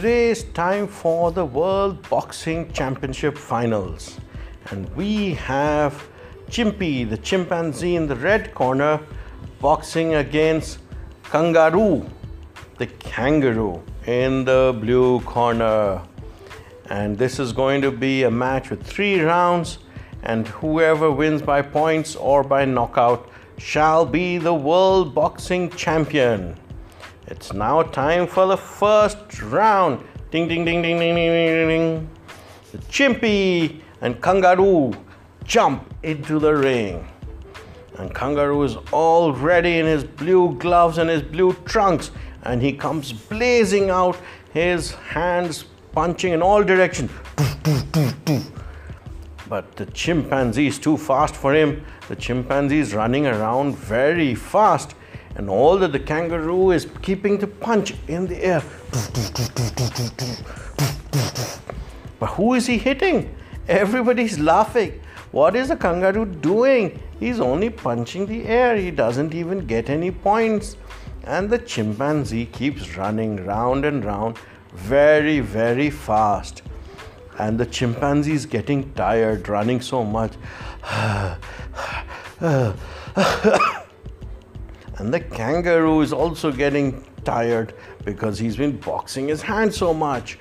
today is time for the World Boxing Championship Finals. And we have Chimpy, the chimpanzee in the red corner, boxing against Kangaroo, the kangaroo, in the blue corner. And this is going to be a match with three rounds, and whoever wins by points or by knockout shall be the world boxing champion. It's now time for the first round. Ding ding ding ding ding ding ding ding. The chimpy and kangaroo jump into the ring. And kangaroo is all ready in his blue gloves and his blue trunks, and he comes blazing out, his hands punching in all directions. But the chimpanzee is too fast for him. The chimpanzee is running around very fast and all that the kangaroo is keeping the punch in the air. But who is he hitting? Everybody's laughing. What is the kangaroo doing? He's only punching the air. He doesn't even get any points. And the chimpanzee keeps running round and round very, very fast. And the chimpanzee is getting tired running so much. And the kangaroo is also getting tired because he's been boxing his hand so much.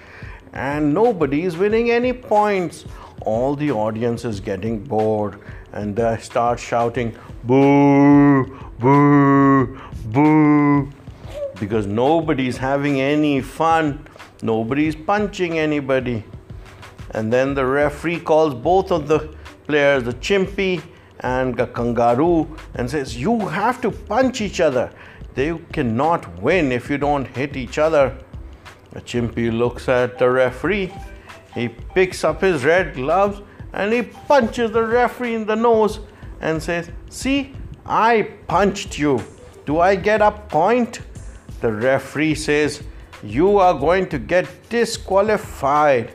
And nobody is winning any points. All the audience is getting bored and they start shouting, boo, boo, boo. Because nobody's having any fun. Nobody's punching anybody. And then the referee calls both of the players, the chimpy and a kangaroo and says, You have to punch each other. They cannot win if you don't hit each other. The chimpy looks at the referee. He picks up his red gloves and he punches the referee in the nose and says, See, I punched you. Do I get a point? The referee says, You are going to get disqualified,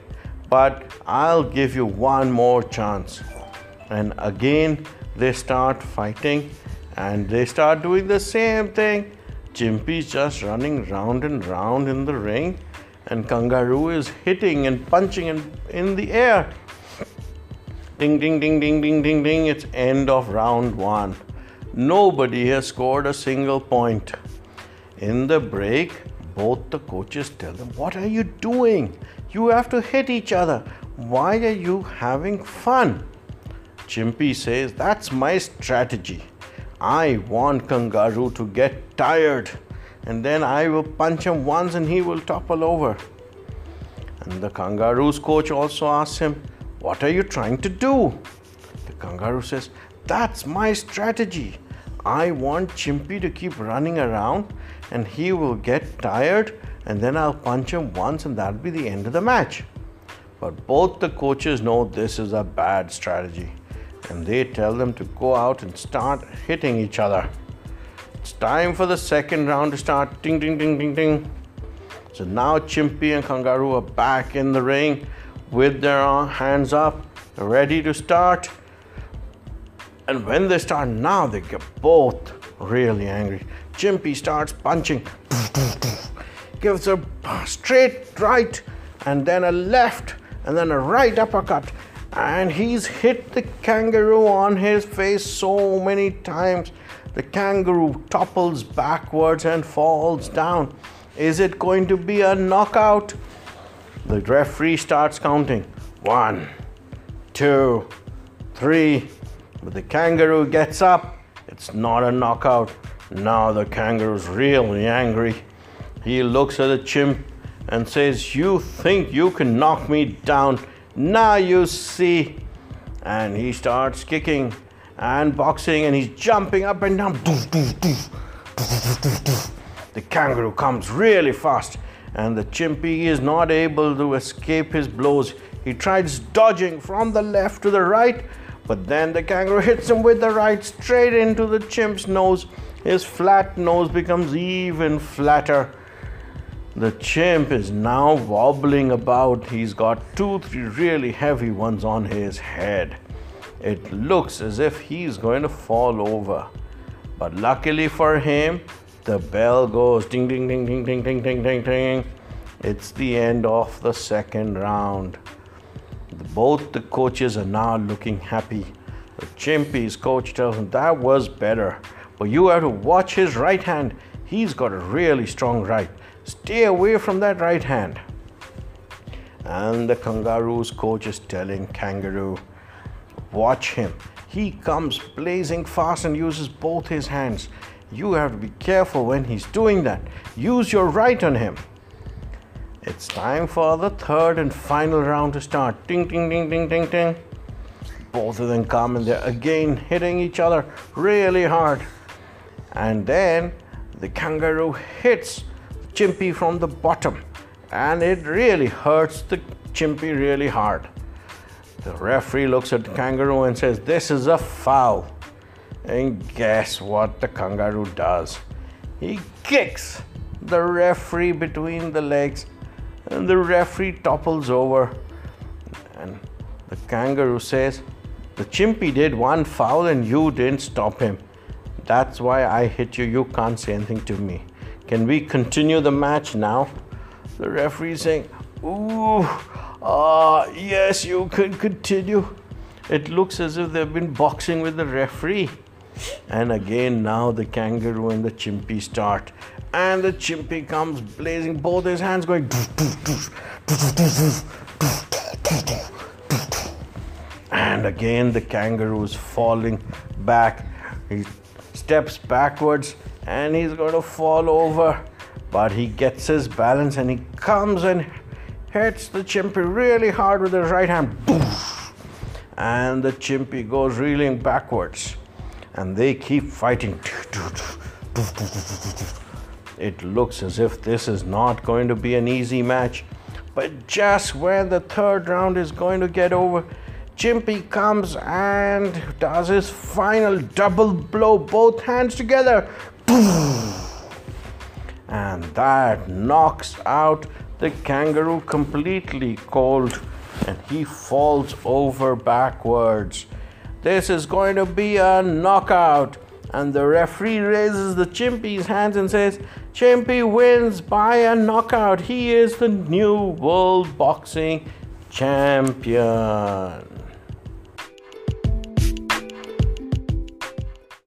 but I'll give you one more chance and again they start fighting and they start doing the same thing. Chimpy's just running round and round in the ring, and Kangaroo is hitting and punching in, in the air. Ding, ding, ding, ding, ding, ding, ding. It's end of round one. Nobody has scored a single point. In the break, both the coaches tell them, What are you doing? You have to hit each other. Why are you having fun? Chimpy says, That's my strategy. I want Kangaroo to get tired, and then I will punch him once and he will topple over. And the kangaroo's coach also asks him, What are you trying to do? The kangaroo says, That's my strategy. I want Chimpy to keep running around and he will get tired, and then I'll punch him once, and that'll be the end of the match. But both the coaches know this is a bad strategy and they tell them to go out and start hitting each other. It's time for the second round to start. Ding, ding, ding, ding, ding. So now Chimpy and Kangaroo are back in the ring with their hands up, ready to start. And when they start now, they get both really angry. Chimpy starts punching, gives a straight right, and then a left, and then a right uppercut and he's hit the kangaroo on his face so many times. The kangaroo topples backwards and falls down. Is it going to be a knockout? The referee starts counting one, two, three. But the kangaroo gets up. It's not a knockout. Now the kangaroo's really angry. He looks at the chimp and says, You think you can knock me down? Now you see. And he starts kicking and boxing and he's jumping up and down. The kangaroo comes really fast and the chimpy is not able to escape his blows. He tries dodging from the left to the right, but then the kangaroo hits him with the right straight into the chimp's nose. His flat nose becomes even flatter the chimp is now wobbling about. He's got two, three really heavy ones on his head. It looks as if he's going to fall over. But luckily for him, the bell goes ding, ding, ding, ding, ding, ding, ding, ding, ding. It's the end of the second round. Both the coaches are now looking happy. The Chimpy's coach tells him that was better, but you have to watch his right hand. He's got a really strong right. Stay away from that right hand. And the kangaroo's coach is telling Kangaroo, watch him. He comes blazing fast and uses both his hands. You have to be careful when he's doing that. Use your right on him. It's time for the third and final round to start. Ding, ding, ding, ding, ding, ding. Both of them come and they're again hitting each other really hard. And then the kangaroo hits chimpy from the bottom and it really hurts the chimpy really hard. The referee looks at the kangaroo and says, This is a foul. And guess what the kangaroo does? He kicks the referee between the legs, and the referee topples over. And the kangaroo says, The chimpy did one foul and you didn't stop him. That's why I hit you. You can't say anything to me. Can we continue the match now? The referee saying, Ooh, ah, yes, you can continue. It looks as if they've been boxing with the referee. And again, now the kangaroo and the chimpy start. And the chimpy comes blazing, both his hands going. And again, the kangaroo is falling back. He steps backwards and he's going to fall over. But he gets his balance and he comes and hits the chimpy really hard with his right hand. And the chimpy goes reeling backwards. And they keep fighting. It looks as if this is not going to be an easy match. But just when the third round is going to get over, Chimpy comes and does his final double blow, both hands together. And that knocks out the kangaroo completely cold and he falls over backwards. This is going to be a knockout. And the referee raises the Chimpy's hands and says, Chimpy wins by a knockout. He is the new world boxing champion.